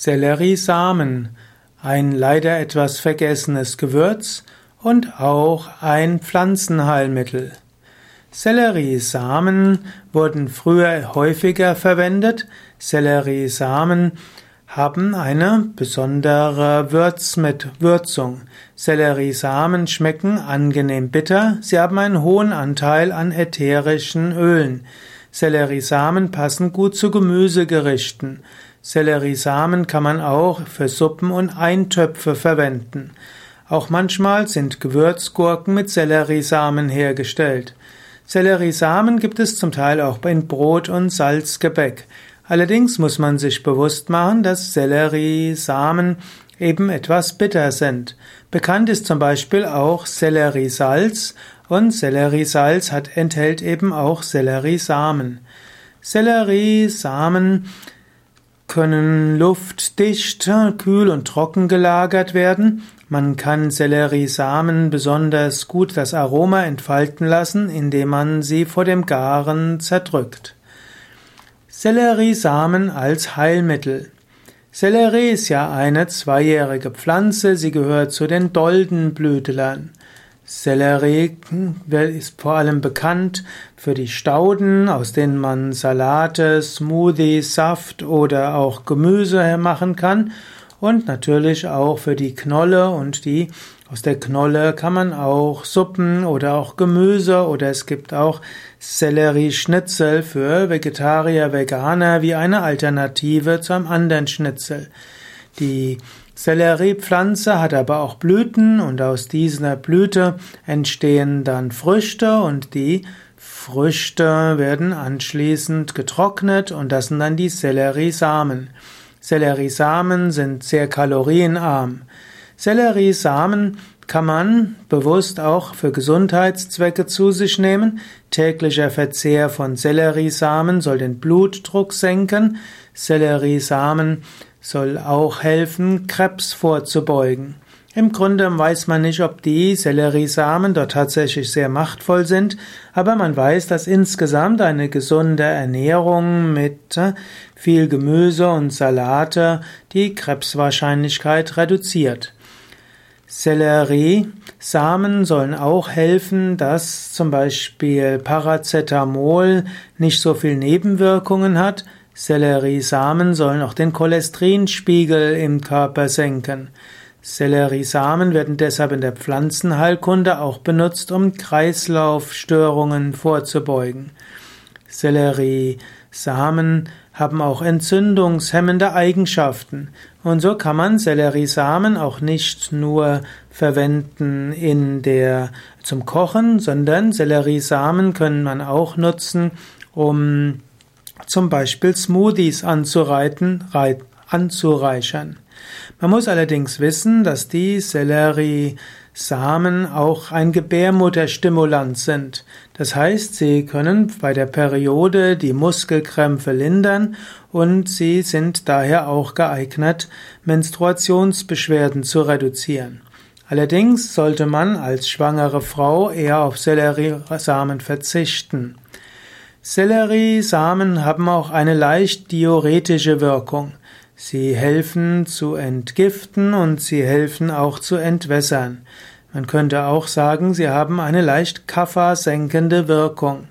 Selleriesamen, ein leider etwas vergessenes Gewürz und auch ein Pflanzenheilmittel. Selleriesamen wurden früher häufiger verwendet. Selleriesamen haben eine besondere Würz mit Würzung. Selleriesamen schmecken angenehm bitter. Sie haben einen hohen Anteil an ätherischen Ölen. Selleriesamen passen gut zu Gemüsegerichten. Selleriesamen kann man auch für Suppen und Eintöpfe verwenden. Auch manchmal sind Gewürzgurken mit Selleriesamen hergestellt. Selleriesamen gibt es zum Teil auch in Brot und Salzgebäck. Allerdings muss man sich bewusst machen, dass Selleriesamen eben etwas bitter sind. Bekannt ist zum Beispiel auch Selleriesalz und Selleriesalz hat, enthält eben auch Selleriesamen. Selleriesamen können luftdicht, kühl und trocken gelagert werden. Man kann Selleriesamen besonders gut das Aroma entfalten lassen, indem man sie vor dem Garen zerdrückt. Selleriesamen als Heilmittel. Sellerie ist ja eine zweijährige Pflanze, sie gehört zu den Doldenblütlern. Sellerie ist vor allem bekannt für die Stauden, aus denen man Salate, Smoothies, Saft oder auch Gemüse machen kann und natürlich auch für die Knolle und die aus der Knolle kann man auch Suppen oder auch Gemüse oder es gibt auch Sellerieschnitzel für Vegetarier, Veganer wie eine Alternative zu einem anderen Schnitzel. Die Selleriepflanze hat aber auch Blüten und aus dieser Blüte entstehen dann Früchte und die Früchte werden anschließend getrocknet und das sind dann die Selleriesamen. Selleriesamen sind sehr kalorienarm. Selleriesamen kann man bewusst auch für Gesundheitszwecke zu sich nehmen. Täglicher Verzehr von Selleriesamen soll den Blutdruck senken. Selleriesamen soll auch helfen, Krebs vorzubeugen. Im Grunde weiß man nicht, ob die Selleriesamen dort tatsächlich sehr machtvoll sind, aber man weiß, dass insgesamt eine gesunde Ernährung mit äh, viel Gemüse und Salate die Krebswahrscheinlichkeit reduziert. Selleriesamen sollen auch helfen, dass zum Beispiel Paracetamol nicht so viel Nebenwirkungen hat, Selleriesamen sollen auch den Cholesterinspiegel im Körper senken. Selleriesamen werden deshalb in der Pflanzenheilkunde auch benutzt, um Kreislaufstörungen vorzubeugen. Selleriesamen haben auch entzündungshemmende Eigenschaften. Und so kann man Selleriesamen auch nicht nur verwenden in der, zum Kochen, sondern Selleriesamen können man auch nutzen, um zum Beispiel Smoothies anzureiten, anzureichern. Man muss allerdings wissen, dass die Selleriesamen auch ein Gebärmutterstimulant sind. Das heißt, sie können bei der Periode die Muskelkrämpfe lindern und sie sind daher auch geeignet, Menstruationsbeschwerden zu reduzieren. Allerdings sollte man als schwangere Frau eher auf Selleriesamen verzichten. Selleriesamen haben auch eine leicht diuretische Wirkung. Sie helfen zu entgiften und sie helfen auch zu entwässern. Man könnte auch sagen, sie haben eine leicht kaffersenkende Wirkung.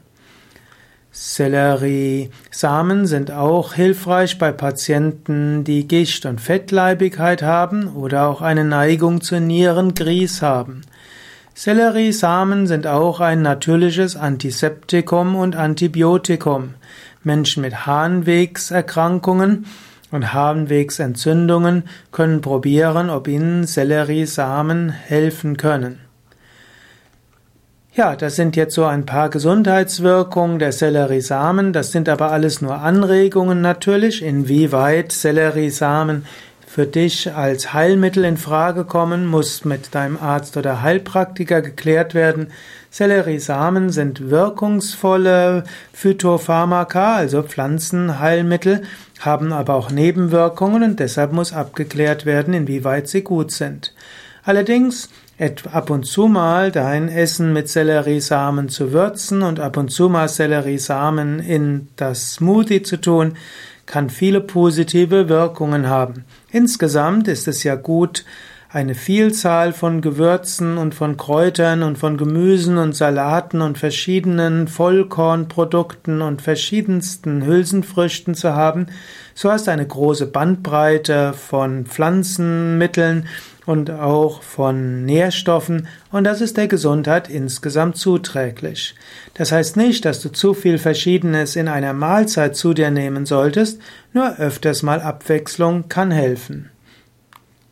Selleriesamen sind auch hilfreich bei Patienten, die Gicht und Fettleibigkeit haben oder auch eine Neigung zu Nierengrieß haben. Selleriesamen sind auch ein natürliches Antiseptikum und Antibiotikum. Menschen mit Harnwegserkrankungen und Harnwegsentzündungen können probieren, ob ihnen Selleriesamen helfen können. Ja, das sind jetzt so ein paar Gesundheitswirkungen der Selleriesamen. Das sind aber alles nur Anregungen natürlich, inwieweit Selleriesamen für dich als Heilmittel in Frage kommen, muss mit deinem Arzt oder Heilpraktiker geklärt werden. Selleriesamen sind wirkungsvolle Phytopharmaka, also Pflanzenheilmittel, haben aber auch Nebenwirkungen und deshalb muss abgeklärt werden, inwieweit sie gut sind. Allerdings ab und zu mal dein Essen mit Selleriesamen zu würzen und ab und zu mal Selleriesamen in das Smoothie zu tun, kann viele positive Wirkungen haben. Insgesamt ist es ja gut, eine Vielzahl von Gewürzen und von Kräutern und von Gemüsen und Salaten und verschiedenen Vollkornprodukten und verschiedensten Hülsenfrüchten zu haben. So hast du eine große Bandbreite von Pflanzenmitteln und auch von Nährstoffen und das ist der Gesundheit insgesamt zuträglich. Das heißt nicht, dass du zu viel Verschiedenes in einer Mahlzeit zu dir nehmen solltest, nur öfters mal Abwechslung kann helfen.